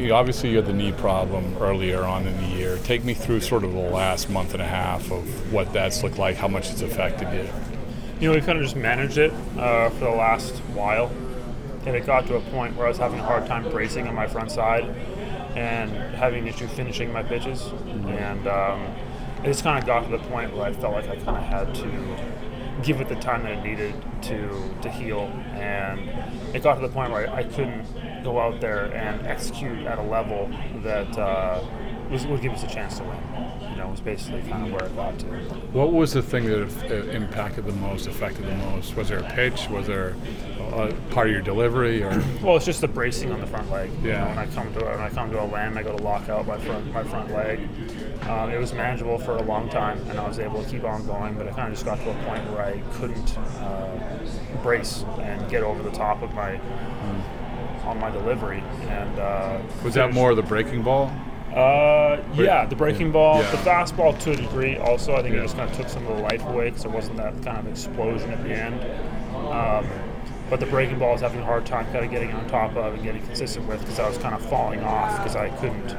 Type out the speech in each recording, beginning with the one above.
You obviously, you had the knee problem earlier on in the year. Take me through sort of the last month and a half of what that's looked like, how much it's affected you. You know, we kind of just managed it uh, for the last while, and it got to a point where I was having a hard time bracing on my front side and having issue finishing my pitches, mm-hmm. and um, it just kind of got to the point where I felt like I kind of had to give it the time that it needed to to heal, and it got to the point where I, I couldn't go out there and execute at a level that uh, was, would give us a chance to win. You know, it was basically kind of where it got to. What was the thing that impacted the most, affected the most? Was there a pitch? Was there a part of your delivery, or? Well, it's just the bracing on the front leg. Yeah. You know, when I come to when I come to a land, I go to lock out my front my front leg. Um, it was manageable for a long time, and I was able to keep on going. But I kind of just got to a point where I couldn't uh, brace and get over the top of my. Mm on my delivery. And uh, was that more of the breaking ball? Uh, yeah, the breaking ball, yeah. the fastball to a degree. Also, I think yeah. it just kind of took some of the life away because there wasn't that kind of explosion at the end. Um, but the breaking ball was having a hard time kind of getting on top of and getting consistent with because I was kind of falling off because I couldn't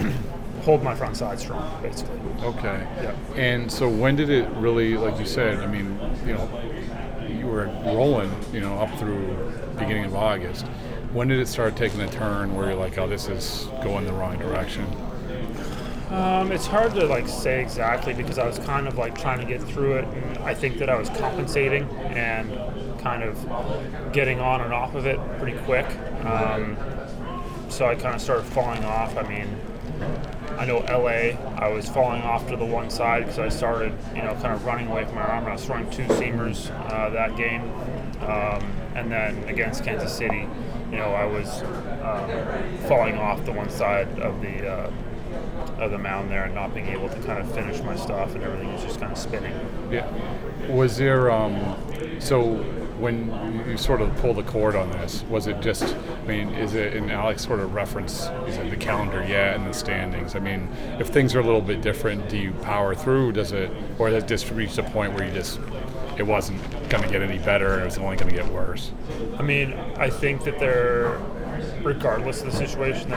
um, hold my front side strong, basically. Okay. Yeah. And so when did it really, like you said, I mean, you know, you were rolling, you know, up through beginning of August. When did it start taking a turn where you're like, oh, this is going the wrong direction? Um, it's hard to like say exactly because I was kind of like trying to get through it, and I think that I was compensating and kind of getting on and off of it pretty quick. Um, so I kind of started falling off. I mean, I know LA, I was falling off to the one side because I started, you know, kind of running away from my arm. I was throwing two seamers uh, that game. Um, and then against Kansas City, you know, I was um, falling off the one side of the uh, of the mound there and not being able to kind of finish my stuff, and everything was just kind of spinning. Yeah. Was there um, so when you sort of pull the cord on this, was it just? I mean, is it? And Alex sort of reference is it the calendar, yeah, and the standings. I mean, if things are a little bit different, do you power through? Does it, or does it just reach a point where you just it wasn't going to get any better and it was only going to get worse. I mean, I think that there, regardless of the situation,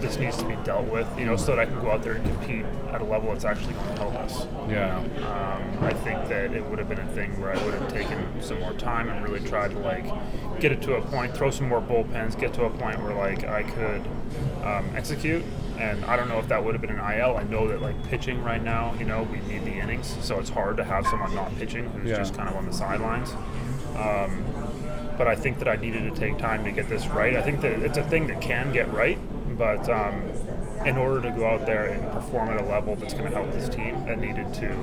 this needs to be dealt with, you know, so that I can go out there and compete at a level that's actually going to help us. Yeah. Um, I think that it would have been a thing where I would have taken some more time and really tried to like get it to a point, throw some more bullpens, get to a point where like I could um, execute and I don't know if that would have been an IL. I know that like pitching right now, you know, we need the innings, so it's hard to have someone not pitching who's yeah. just kind of on the sidelines. Um, but I think that I needed to take time to get this right. I think that it's a thing that can get right, but um, in order to go out there and perform at a level that's going to help this team, I needed to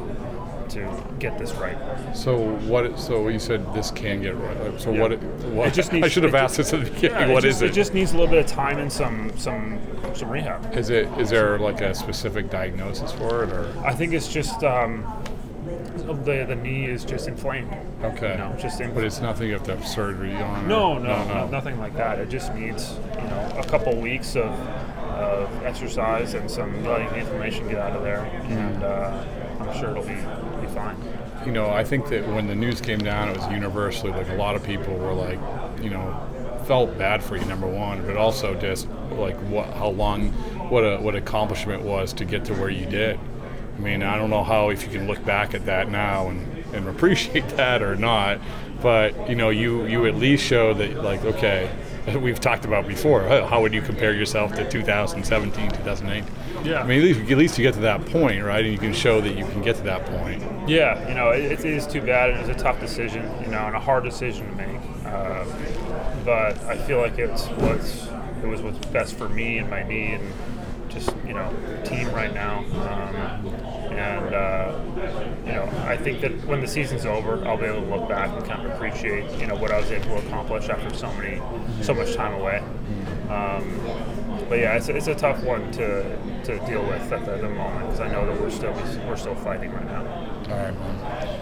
to get this right. So what? So you said this can get right. So yeah. what? What? It just needs, I should have asked this at the beginning. Yeah, what just, is it? It just needs a little bit of time and some some some rehab. Is it? Is there like a specific diagnosis for it, or? I think it's just. Um, the the knee is just inflamed. Okay. You know, just inflamed. But it's nothing you have to have surgery on. No, no, no, no, nothing like that. It just needs you know a couple weeks of, of exercise and some letting the inflammation get out of there, mm. and uh, I'm sure it'll be be fine. You know, I think that when the news came down, it was universally like a lot of people were like, you know, felt bad for you, number one, but also just like what, how long, what a what accomplishment was to get to where you did. I mean, I don't know how if you can look back at that now and, and appreciate that or not, but you know, you you at least show that like okay, we've talked about before. How would you compare yourself to 2017, 2008? Yeah. I mean, at least, at least you get to that point, right? And you can show that you can get to that point. Yeah, you know, it, it is too bad, and it was a tough decision, you know, and a hard decision to make. Uh, but I feel like it's what's it was what's best for me and my knee, and just you know, team right now. Um, and uh, you know, I think that when the season's over, I'll be able to look back and kind of appreciate you know what I was able to accomplish after so many so much time away. Um, but yeah, it's, it's a tough one to, to deal with at the, the moment because I know that we're still we're still fighting right now. All right.